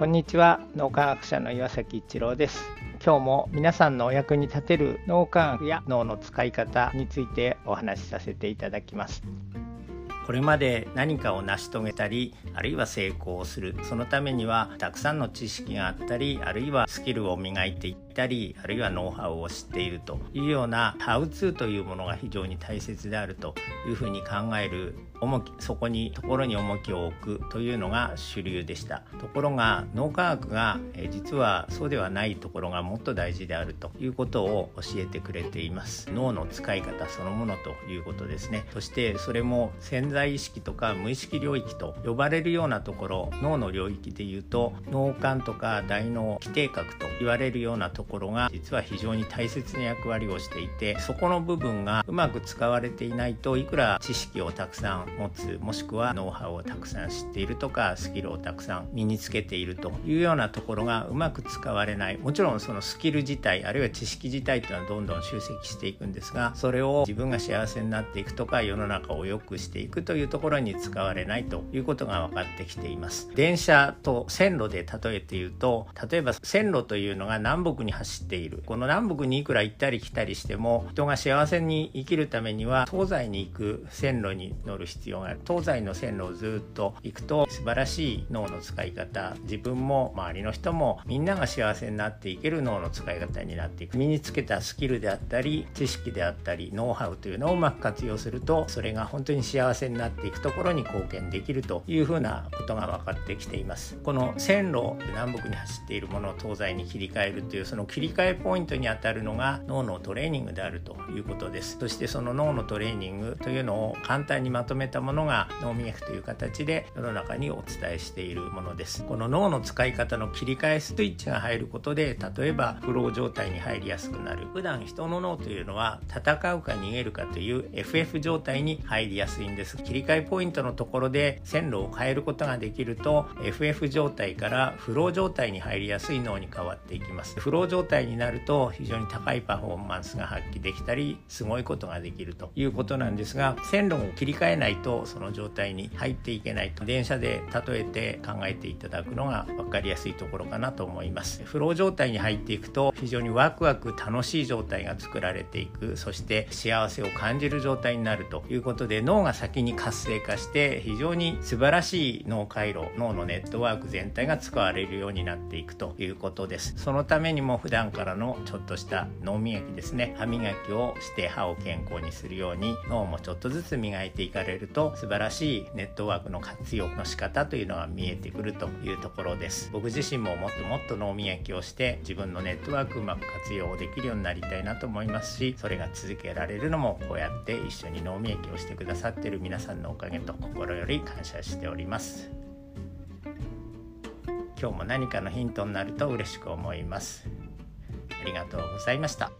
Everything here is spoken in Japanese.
こんにちは。脳科学者の岩崎一郎です。今日も皆さんのお役に立てる脳科学や脳の使い方についてお話しさせていただきます。これまで何かを成し遂げたりあるいは成功する。そのためにはたくさんの知識があったりあるいはスキルを磨いていったりあるいはノウハウを知っているというようなハウツーというものが非常に大切であるというふうに考える重きそこにところに重きを置くというのが主流でした。ところが脳科学が、実はそうではないところがもっと大事であるということを教えてくれています。脳の使い方そのものということですね。そしてそれも潜在意識とか無意識領域と呼ばれるようなところ脳の領域でいうと脳幹とか大脳基底核と言われるようなところが実は非常に大切な役割をしていてそこの部分がうまく使われていないといくら知識をたくさん持つもしくはノウハウをたくさん知っているとかスキルをたくさん身につけているというようなところがうまく使われない。もちろんそのスキル自体あるいは知識自体というのはどんどん集積していくんですがそれを自分が幸せになっていくとか世の中を良くしていくというところに使われないということが分かってきています。電車と線路で例えて言うと例えば線路というのが南北に走っている。この南北にいくら行ったり来たりしても人が幸せに生きるためには東西に行く線路に乗る必要がある東西の線路をずっと行くと素晴らしい脳の使い方自分も周りの人もみんなが幸せになっていける脳の使い方になっていく身につけたスキルであったり知識であったりノウハウというのをうまく活用するとそれが本当に幸せになっていくところに貢献できるというふうなことが分かってきています。この線路南北に走っているものを東西に切り替えるというその切り替えポイントにあたるのが脳のトレーニングであるということです。そしてその脳のトレーニングというのを簡単にまとめたものが脳みやという形で世の中にお伝えしているものです。この脳の使い方の切り替えスイッチが入ることで例えばフロー状態に入りやすくなる。普段人の脳というのは戦うか逃げるかという FF 状態に入りやすいんです。切り替えポイントのところで線路を変えることができると FF 状態からフロー状態に入りやすい脳に変わっていきます。フロー状態になると非常に高いパフォーマンスが発揮できたりすごいことができるということなんですが線路を切り替えないとその状態に入っていけないと。電車で例えて考えていただくのが分かりやすいところかなと思います。フロー状態に入っていくと非常にワクワク楽しい状態が作られていく。そして幸せを感じる状態になると。いうことで脳が先に活性化して非常に素晴らしい脳回路脳のネットワーク全体が使われるようになっていくと。いうことです。そのためにも普段からのちょっとした脳磨きですね。歯磨きをして歯を健康にするように脳もちょっとずつ磨いていかれると素晴らしいネットワークの活用の仕方というのが見えてくるというところです。僕自身ももっともっと脳磨きをして自分のネットワークうまく活用できるようになりたいなと思いますしそれが続けられるのもこうやって一緒に脳磨きをしてくださってる皆さんのおかげと心より感謝しております。今日も何かのヒントになると嬉しく思います。ありがとうございました。